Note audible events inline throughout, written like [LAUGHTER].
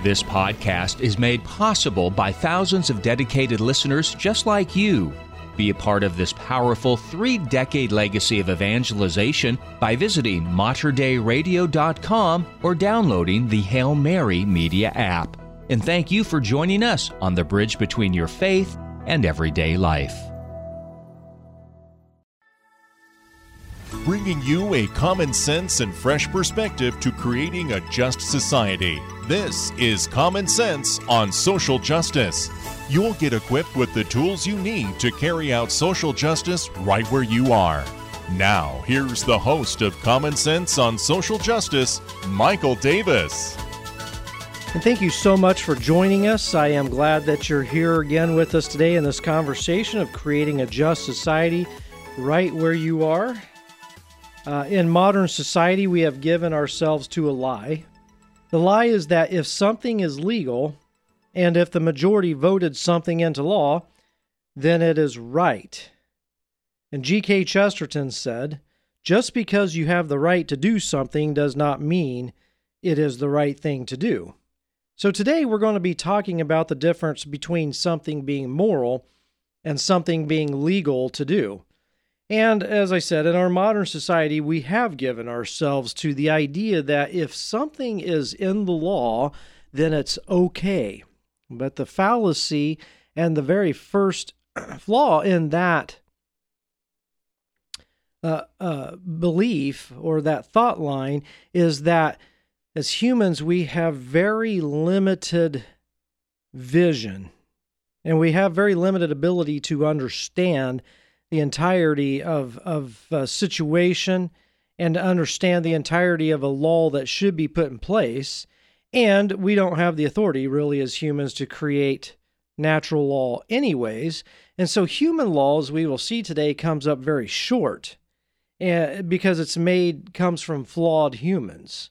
This podcast is made possible by thousands of dedicated listeners just like you. Be a part of this powerful three decade legacy of evangelization by visiting materdeiradio.com or downloading the Hail Mary Media app. And thank you for joining us on the bridge between your faith and everyday life. Bringing you a common sense and fresh perspective to creating a just society. This is Common Sense on Social Justice. You'll get equipped with the tools you need to carry out social justice right where you are. Now, here's the host of Common Sense on Social Justice, Michael Davis. And thank you so much for joining us. I am glad that you're here again with us today in this conversation of creating a just society right where you are. Uh, in modern society, we have given ourselves to a lie. The lie is that if something is legal, and if the majority voted something into law, then it is right. And G.K. Chesterton said, just because you have the right to do something does not mean it is the right thing to do. So today we're going to be talking about the difference between something being moral and something being legal to do. And as I said, in our modern society, we have given ourselves to the idea that if something is in the law, then it's okay. But the fallacy and the very first [CLEARS THROAT] flaw in that uh, uh, belief or that thought line is that as humans, we have very limited vision and we have very limited ability to understand the entirety of, of a situation and to understand the entirety of a law that should be put in place. And we don't have the authority, really, as humans, to create natural law, anyways. And so, human law, as we will see today, comes up very short uh, because it's made, comes from flawed humans.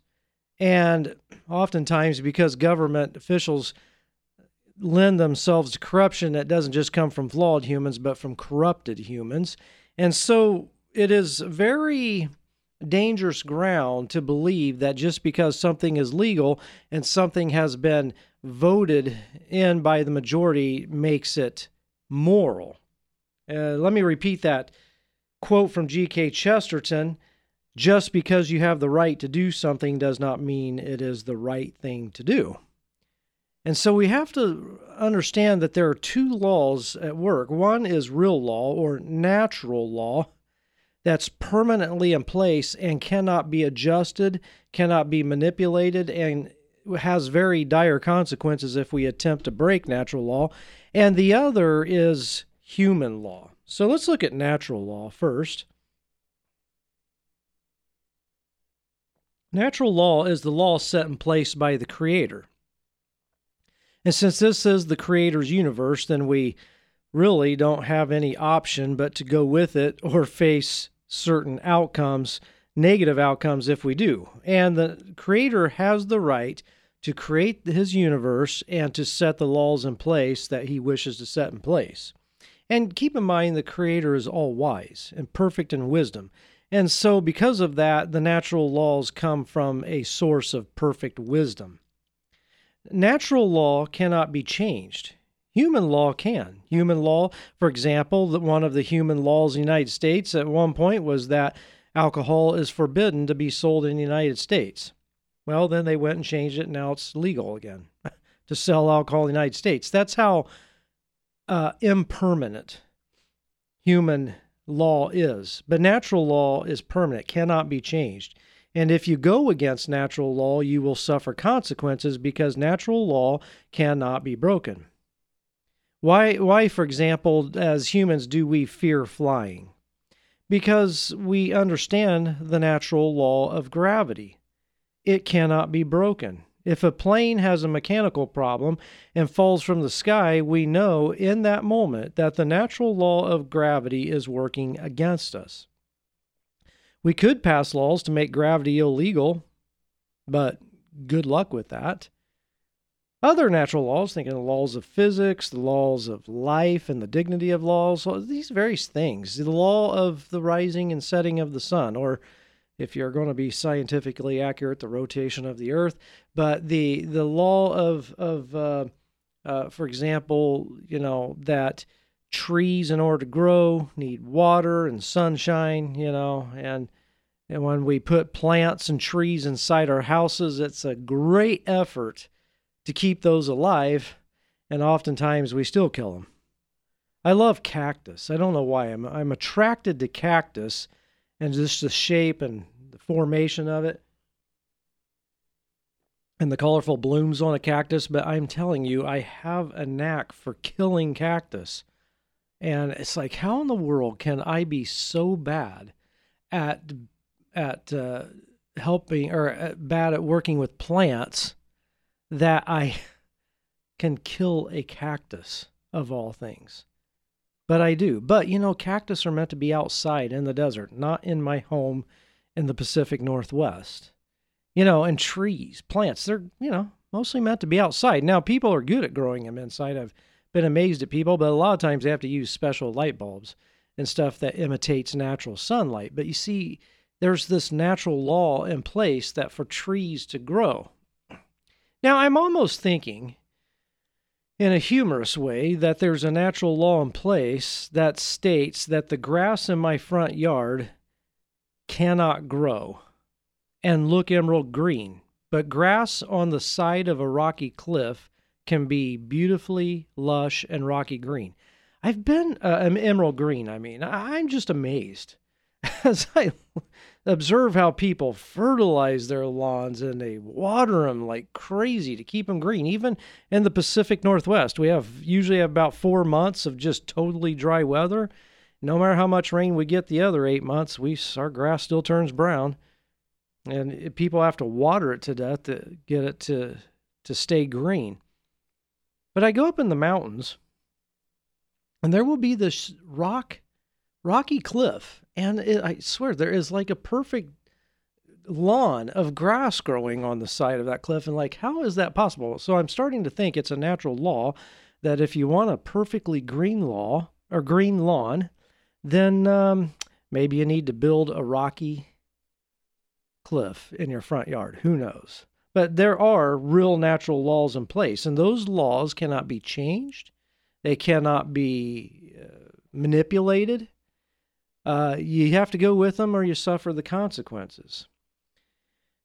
And oftentimes, because government officials lend themselves to corruption that doesn't just come from flawed humans, but from corrupted humans. And so, it is very dangerous ground to believe that just because something is legal and something has been voted in by the majority makes it moral. Uh, let me repeat that quote from G.K. Chesterton just because you have the right to do something does not mean it is the right thing to do. And so we have to understand that there are two laws at work. One is real law or natural law, that's permanently in place and cannot be adjusted, cannot be manipulated, and has very dire consequences if we attempt to break natural law. And the other is human law. So let's look at natural law first. Natural law is the law set in place by the Creator. And since this is the Creator's universe, then we really don't have any option but to go with it or face certain outcomes, negative outcomes if we do. And the creator has the right to create his universe and to set the laws in place that he wishes to set in place. And keep in mind, the creator is all wise and perfect in wisdom. And so, because of that, the natural laws come from a source of perfect wisdom. Natural law cannot be changed. Human law can. Human law, for example, that one of the human laws in the United States at one point was that alcohol is forbidden to be sold in the United States. Well, then they went and changed it, and now it's legal again [LAUGHS] to sell alcohol in the United States. That's how uh, impermanent human law is. But natural law is permanent, cannot be changed. And if you go against natural law, you will suffer consequences because natural law cannot be broken. Why, why, for example, as humans, do we fear flying? Because we understand the natural law of gravity. It cannot be broken. If a plane has a mechanical problem and falls from the sky, we know in that moment that the natural law of gravity is working against us. We could pass laws to make gravity illegal, but good luck with that other natural laws, thinking of the laws of physics, the laws of life, and the dignity of laws, these various things, the law of the rising and setting of the sun, or if you're going to be scientifically accurate, the rotation of the Earth. But the the law of of uh, uh, for example, you know that trees in order to grow need water and sunshine, you know, and and when we put plants and trees inside our houses, it's a great effort to keep those alive, and oftentimes we still kill them. I love cactus. I don't know why. I'm I'm attracted to cactus and just the shape and the formation of it and the colorful blooms on a cactus, but I'm telling you, I have a knack for killing cactus. And it's like, how in the world can I be so bad at at uh, helping or at, uh, bad at working with plants that I [LAUGHS] can kill a cactus of all things? But I do. But you know, cactus are meant to be outside in the desert, not in my home in the Pacific Northwest. You know, and trees, plants, they're, you know, mostly meant to be outside. Now, people are good at growing them inside. I've been amazed at people, but a lot of times they have to use special light bulbs and stuff that imitates natural sunlight. But you see, there's this natural law in place that for trees to grow. Now, I'm almost thinking in a humorous way that there's a natural law in place that states that the grass in my front yard cannot grow and look emerald green, but grass on the side of a rocky cliff can be beautifully lush and rocky green. I've been uh, emerald green, I mean, I'm just amazed [LAUGHS] as I observe how people fertilize their lawns and they water them like crazy to keep them green. Even in the Pacific Northwest, we have usually have about four months of just totally dry weather. No matter how much rain we get the other eight months, we our grass still turns brown, and people have to water it to death to get it to to stay green. But I go up in the mountains, and there will be this rock rocky cliff, and it, I swear there is like a perfect lawn of grass growing on the side of that cliff. And like, how is that possible? So I'm starting to think it's a natural law that if you want a perfectly green law or green lawn, then um, maybe you need to build a rocky cliff in your front yard. Who knows? But there are real natural laws in place, and those laws cannot be changed. They cannot be uh, manipulated. Uh, you have to go with them or you suffer the consequences.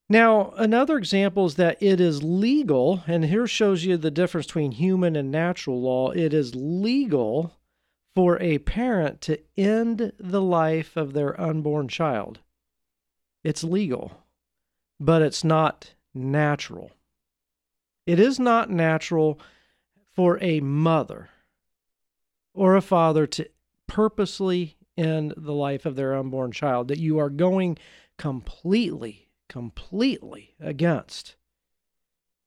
Now, another example is that it is legal, and here shows you the difference between human and natural law. It is legal for a parent to end the life of their unborn child. It's legal, but it's not natural. It is not natural for a mother or a father to purposely in the life of their unborn child, that you are going completely, completely against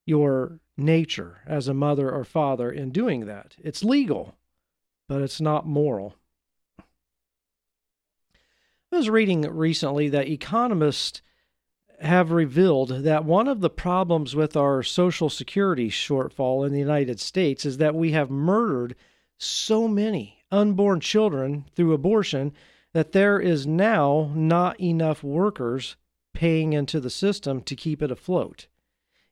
your nature as a mother or father in doing that. It's legal, but it's not moral. I was reading recently that economists have revealed that one of the problems with our Social Security shortfall in the United States is that we have murdered so many unborn children through abortion that there is now not enough workers paying into the system to keep it afloat.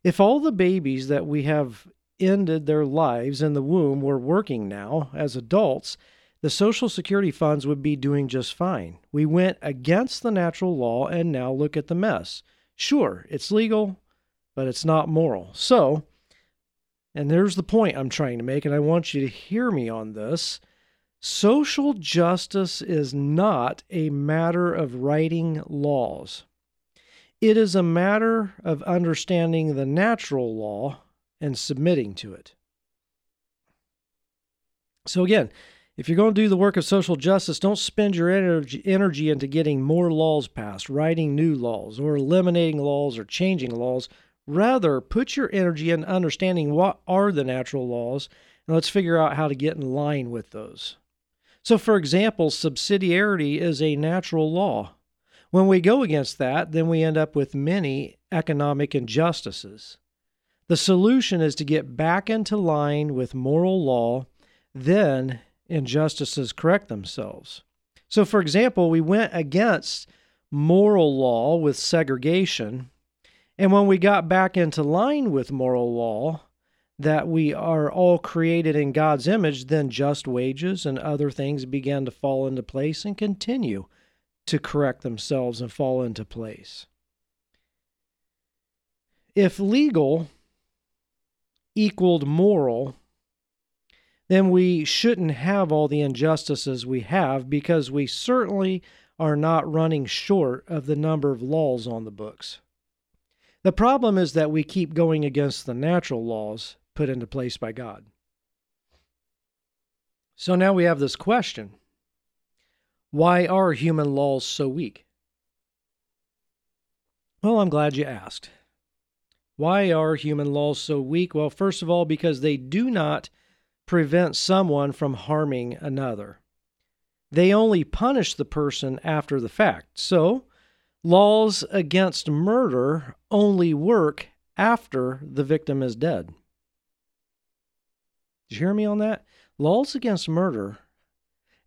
If all the babies that we have ended their lives in the womb were working now as adults, the Social Security funds would be doing just fine. We went against the natural law and now look at the mess. Sure, it's legal, but it's not moral. So, and there's the point I'm trying to make, and I want you to hear me on this. Social justice is not a matter of writing laws. It is a matter of understanding the natural law and submitting to it. So, again, if you're going to do the work of social justice, don't spend your energy, into getting more laws passed, writing new laws, or eliminating laws or changing laws. Rather, put your energy in understanding what are the natural laws, and let's figure out how to get in line with those. So, for example, subsidiarity is a natural law. When we go against that, then we end up with many economic injustices. The solution is to get back into line with moral law, then injustices correct themselves. So, for example, we went against moral law with segregation. And when we got back into line with moral law, that we are all created in God's image, then just wages and other things began to fall into place and continue to correct themselves and fall into place. If legal equaled moral, then we shouldn't have all the injustices we have because we certainly are not running short of the number of laws on the books. The problem is that we keep going against the natural laws put into place by God. So now we have this question Why are human laws so weak? Well, I'm glad you asked. Why are human laws so weak? Well, first of all, because they do not prevent someone from harming another. They only punish the person after the fact. So, laws against murder only work after the victim is dead. Did you hear me on that? Laws against murder.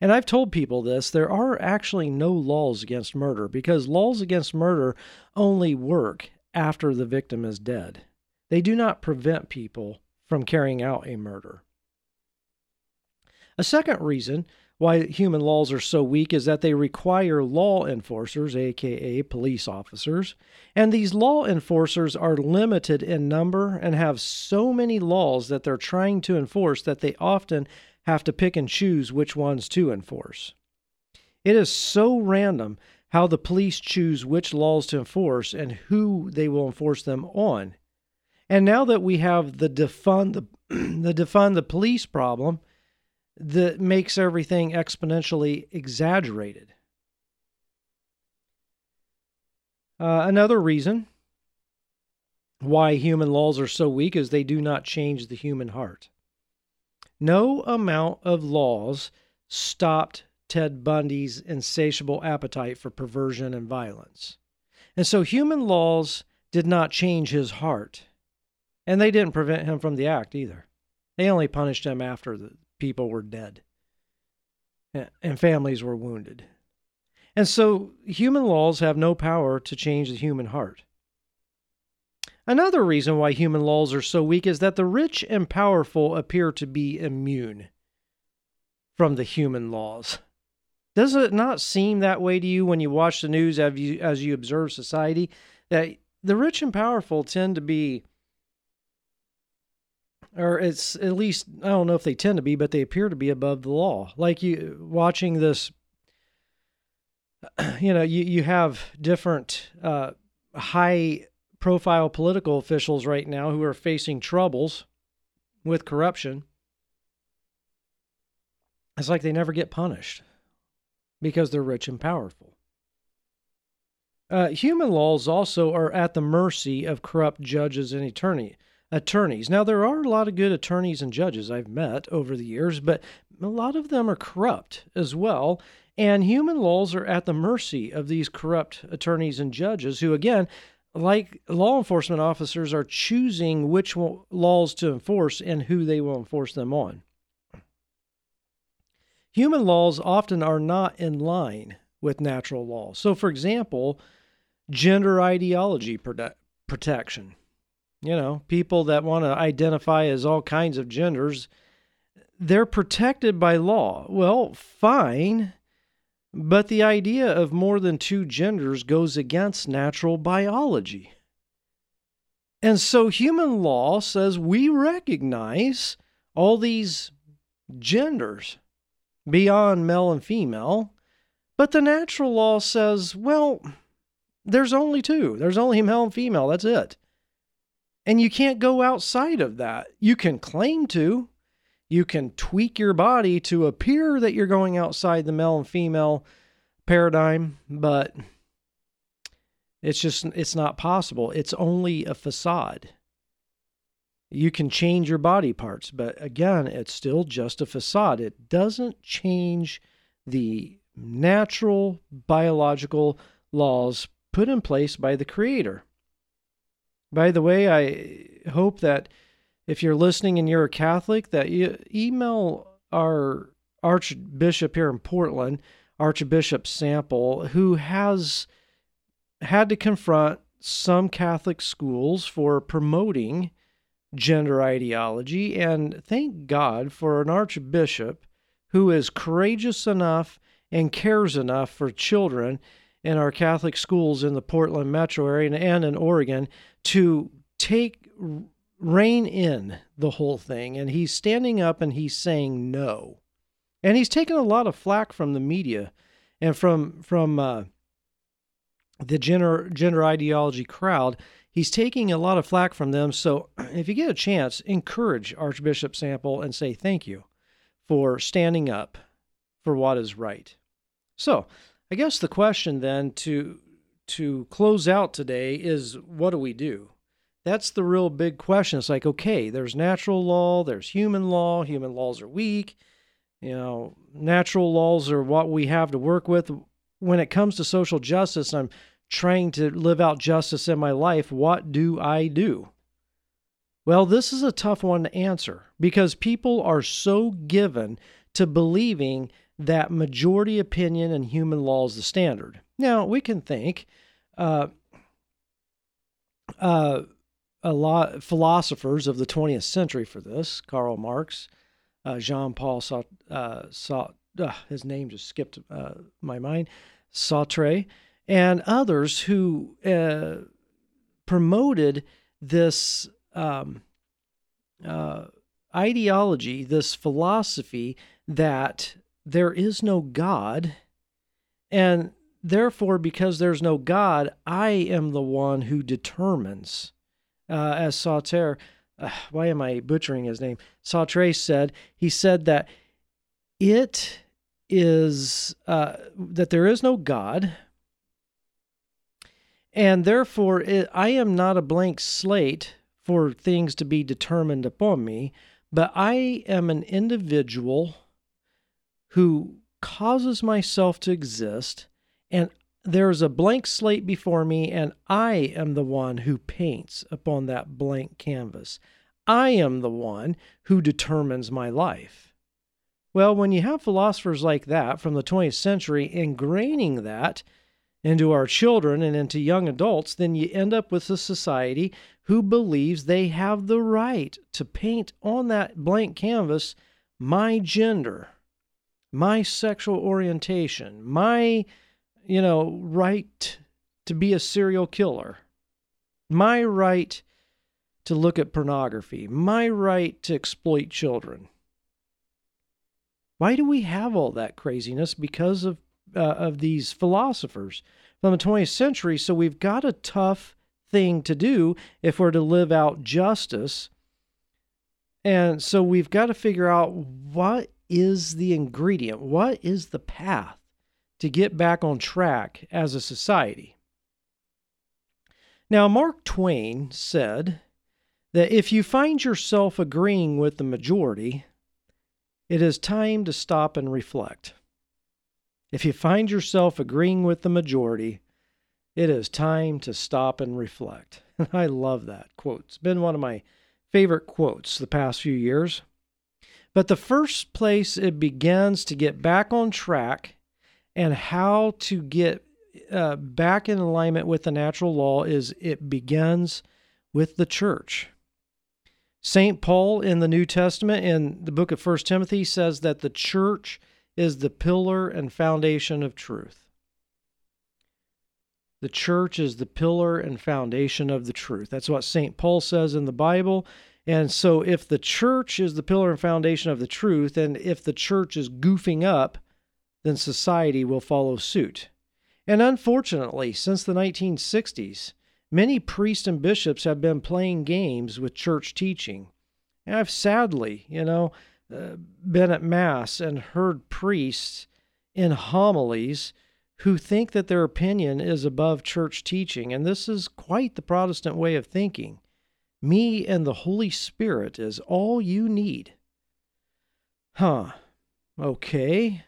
And I've told people this there are actually no laws against murder because laws against murder only work after the victim is dead. They do not prevent people from carrying out a murder. A second reason why human laws are so weak is that they require law enforcers, aka police officers, and these law enforcers are limited in number and have so many laws that they're trying to enforce that they often have to pick and choose which ones to enforce. It is so random how the police choose which laws to enforce and who they will enforce them on. And now that we have the defund the, [CLEARS THROAT] the defund the police problem, that makes everything exponentially exaggerated. Uh, another reason why human laws are so weak is they do not change the human heart. No amount of laws stopped Ted Bundy's insatiable appetite for perversion and violence. And so human laws did not change his heart. And they didn't prevent him from the act either. They only punished him after the, people were dead and families were wounded. And so human laws have no power to change the human heart. Another reason why human laws are so weak is that the rich and powerful appear to be immune from the human laws. Does it not seem that way to you when you watch the news as you, as you observe society? That the rich and powerful tend to be or it's at least I don't know if they tend to be, but they appear to be above the law. Like you watching this, [CLEARS THROAT] you know, you you have different uh, high profile political officials right now who are facing troubles with corruption. It's like they never get punished because they're rich and powerful. Uh, human laws also are at the mercy of corrupt judges and attorney attorneys. Now, there are a lot of good attorneys and judges I've met over the years, but a lot of them are corrupt as well. And human laws are at the mercy of these corrupt attorneys and judges who, again, like law enforcement officers, are choosing which laws to enforce and who they will enforce them on. Human laws often are not in line with natural law. So, for example, gender ideology prote- protection you know, people that want to identify as all kinds of genders, they're protected by law. Well, fine. But the idea of more than two genders goes against natural biology. And so human law says we recognize all these genders beyond male and female, but the natural law says, well, there's only two. There's only male and female. That's it. And you can't go outside of that. You can claim to, you can tweak your body to appear that you're going outside the male and female paradigm, but it's just it's not possible. It's only a facade. You can change your body parts, but again, it's still just a facade. It doesn't change the natural biological laws put in place by the creator. By the way, I hope that if you're listening and you're a Catholic, that you email our Archbishop here in Portland, Archbishop Sample, who has had to confront some Catholic schools for promoting gender ideology, and thank God for an archbishop who is courageous enough and cares enough for children in our Catholic schools in the Portland metro area and in Oregon to take rein in the whole thing. And he's standing up and he's saying no. And he's taken a lot of flack from the media and from from uh, the gender gender ideology crowd. He's taking a lot of flack from them. So [CLEARS THROAT] if you get a chance, encourage Archbishop Sample and say thank you for standing up for what is right. So I guess the question then to to close out today is what do we do? That's the real big question. It's like, okay, there's natural law, there's human law. Human laws are weak. You know, natural laws are what we have to work with. When it comes to social justice, I'm trying to live out justice in my life. What do I do? Well, this is a tough one to answer because people are so given to believing that majority opinion and human law is the standard. Now, we can think uh, uh, a lot philosophers of the 20th century for this Karl Marx, uh, Jean Paul Sartre, uh, his name just skipped uh, my mind, Sartre, and others who uh, promoted this um, ideology, this philosophy that there is no God. And therefore, because there's no God, I am the one who determines. Uh, as Sauter, uh, why am I butchering his name? Sartre said, he said that it is, uh, that there is no God. And therefore, it, I am not a blank slate for things to be determined upon me, but I am an individual who causes myself to exist, and there's a blank slate before me, and I am the one who paints upon that blank canvas. I am the one who determines my life. Well, when you have philosophers like that from the 20th century ingraining that into our children and into young adults, then you end up with a society who believes they have the right to paint on that blank canvas my gender, my sexual orientation, my, you know, right to be a serial killer, my right to look at pornography, my right to exploit children. Why do we have all that craziness? Because of uh, of these philosophers from the 20th century. So we've got a tough thing to do if we're to live out justice. And so we've got to figure out what is the ingredient? What is the path to get back on track as a society? Now, Mark Twain said that if you find yourself agreeing with the majority, it is time to stop and reflect. If you find yourself agreeing with the majority, it is time to stop and reflect. [LAUGHS] I love that quote. It's been one of my favorite quotes the past few years. But the first place it begins to get back on track and how to get uh, back in alignment with the natural law is it begins with the church. St. Paul in the New Testament, in the book of First Timothy, says that the church is the pillar and foundation of truth. The church is the pillar and foundation of the truth. That's what St. Paul says in the Bible. And so, if the church is the pillar and foundation of the truth, and if the church is goofing up, then society will follow suit. And unfortunately, since the 1960s, many priests and bishops have been playing games with church teaching. I've sadly, you know, uh, been at Mass and heard priests in homilies who think that their opinion is above church teaching. And this is quite the Protestant way of thinking. Me and the Holy Spirit is all you need. Huh. Okay.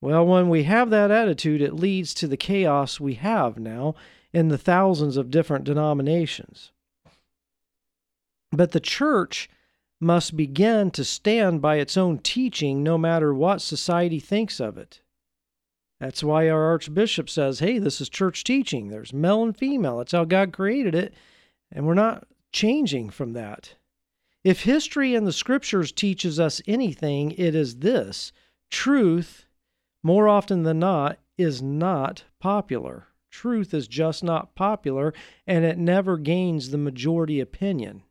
Well, when we have that attitude, it leads to the chaos we have now in the thousands of different denominations. But the church must begin to stand by its own teaching no matter what society thinks of it. That's why our archbishop says, hey, this is church teaching. There's male and female. That's how God created it. And we're not changing from that. If history and the scriptures teaches us anything, it is this truth, more often than not, is not popular. Truth is just not popular, and it never gains the majority opinion.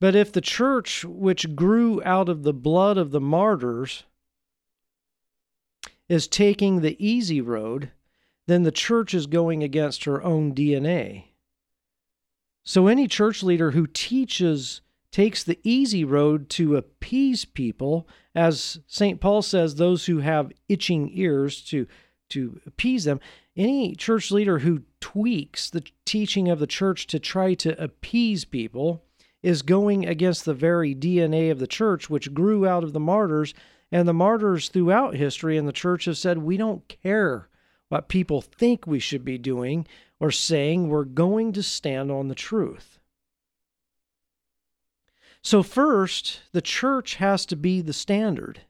But if the church, which grew out of the blood of the martyrs, is taking the easy road, then the church is going against her own DNA. So any church leader who teaches takes the easy road to appease people, as St. Paul says, those who have itching ears to to appease them. Any church leader who tweaks the teaching of the church to try to appease people is going against the very DNA of the church, which grew out of the martyrs. And the martyrs throughout history in the church have said, we don't care what people think we should be doing or saying, we're going to stand on the truth. So, first, the church has to be the standard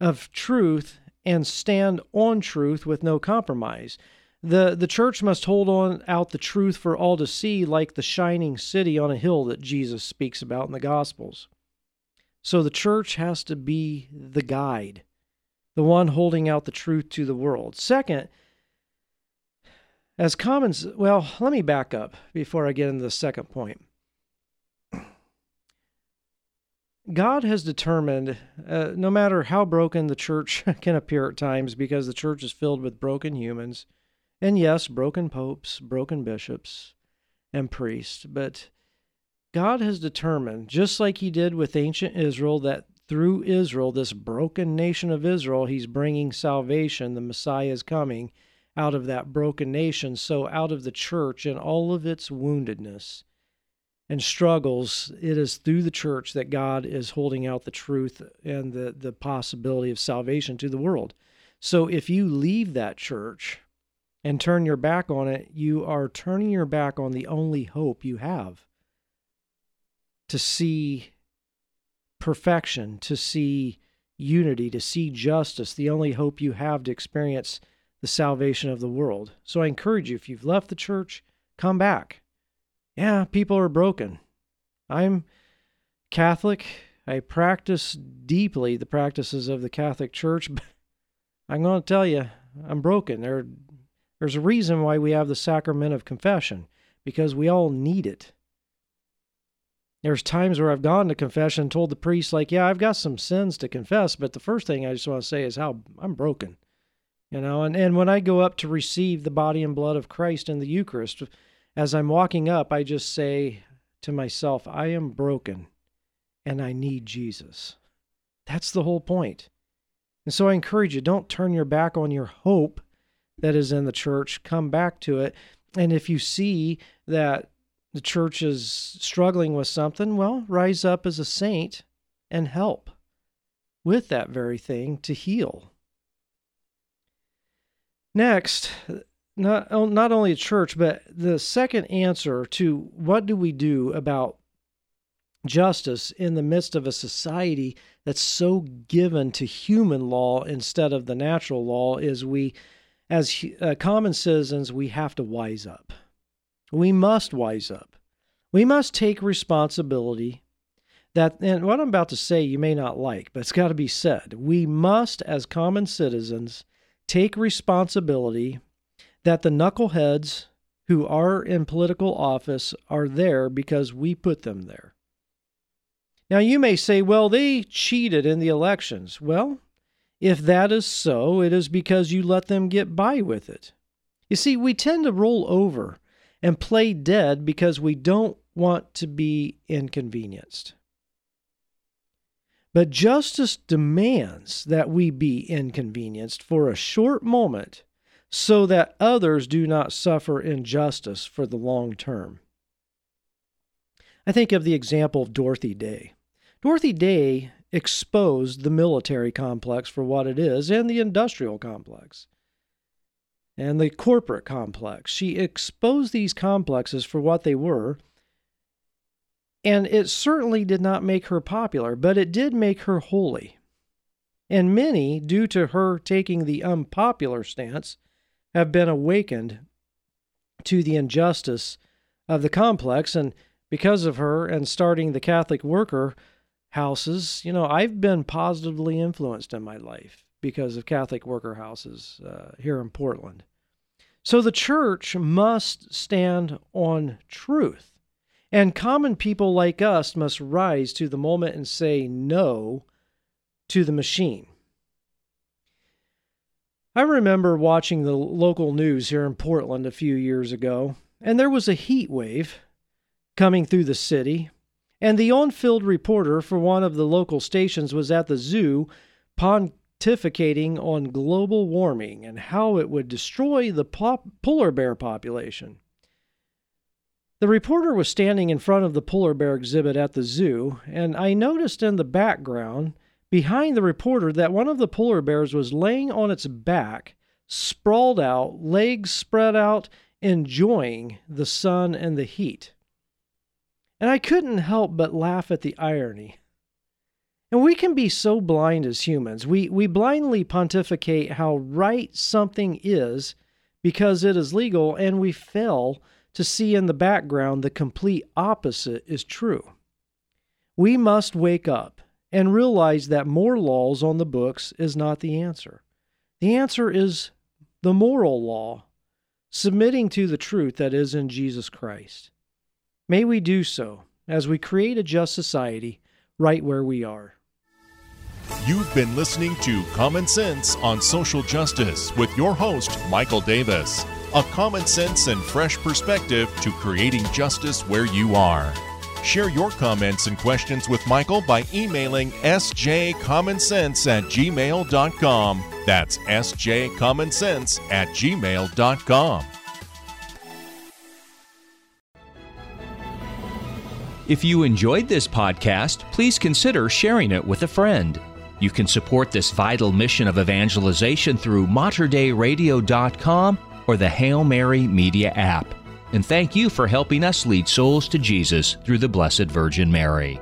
of truth and stand on truth with no compromise. The, the church must hold on out the truth for all to see, like the shining city on a hill that Jesus speaks about in the Gospels. So the church has to be the guide, the one holding out the truth to the world. Second, as commons, well, let me back up before I get into the second point. God has determined, uh, no matter how broken the church [LAUGHS] can appear at times, because the church is filled with broken humans, and yes, broken popes, broken bishops, and priests, but God has determined, just like He did with ancient Israel, that through Israel, this broken nation of Israel, He's bringing salvation. The Messiah is coming out of that broken nation. So, out of the church and all of its woundedness and struggles, it is through the church that God is holding out the truth and the, the possibility of salvation to the world. So, if you leave that church and turn your back on it, you are turning your back on the only hope you have to see perfection, to see unity, to see justice, the only hope you have to experience the salvation of the world. So I encourage you, if you've left the church, come back. Yeah, people are broken. I'm Catholic. I practice deeply the practices of the Catholic Church, [LAUGHS] but I'm going to tell you, I'm broken. There, there's a reason why we have the sacrament of confession, because we all need it. There's times where I've gone to confession and told the priest, like, yeah, I've got some sins to confess, but the first thing I just want to say is how I'm broken. You know, and, and when I go up to receive the body and blood of Christ in the Eucharist, as I'm walking up, I just say to myself, I am broken and I need Jesus. That's the whole point. And so I encourage you don't turn your back on your hope that is in the church, come back to it. And if you see that the church is struggling with something, well, rise up as a saint and help with that very thing to heal. Next, not, not only a church, but the second answer to what do we do about justice in the midst of a society that's so given to human law instead of the natural law is we, as uh, common citizens, we have to wise up. We must wise up. We must take responsibility that, and what I'm about to say you may not like, but it's got to be said. We must, as common citizens, take responsibility that the knuckleheads who are in political office are there because we put them there. Now, you may say, well, they cheated in the elections. Well, if that is so, it is because you let them get by with it. You see, we tend to roll over and play dead because we don't want to be inconvenienced. But justice demands that we be inconvenienced for a short moment so that others do not suffer injustice for the long term. I think of the example of Dorothy Day. Dorothy Day exposed the military complex for what it is and the industrial complex and the corporate complex. She exposed these complexes for what they were, and it certainly did not make her popular, but it did make her holy. and many, due to her taking the unpopular stance, have been awakened to the injustice of the complex. And because of her and starting the Catholic worker houses, you know, I've been positively influenced in my life because of Catholic worker houses uh, here in Portland. So the church must stand on truth. And common people like us must rise to the moment and say no to the machine. I remember watching the local news here in Portland a few years ago, and there was a heat wave coming through the city, and the on field reporter for one of the local stations was at the zoo pontificating on global warming and how it would destroy the pop- polar bear population. The reporter was standing in front of the polar bear exhibit at the zoo, and I noticed in the background behind the reporter that one of the polar bears was laying on its back, sprawled out, legs spread out, enjoying the sun and the heat. And I couldn't help but laugh at the irony. And we can be so blind as humans. We, we blindly pontificate how right something is because it is legal, and we fail to see in the background the complete opposite is true. We must wake up and realize that more laws on the books is not the answer. The answer is the moral law, submitting to the truth that is in Jesus Christ. May we do so as we create a just society right where we are. You've been listening to Common Sense on Social Justice with your host, Michael Davis. A common sense and fresh perspective to creating justice where you are. Share your comments and questions with Michael by emailing sjcommonsense at gmail.com. That's sjcommonsense at gmail.com. If you enjoyed this podcast, please consider sharing it with a friend. You can support this vital mission of evangelization through materdeiradio.com or the Hail Mary Media app and thank you for helping us lead souls to Jesus through the Blessed Virgin Mary.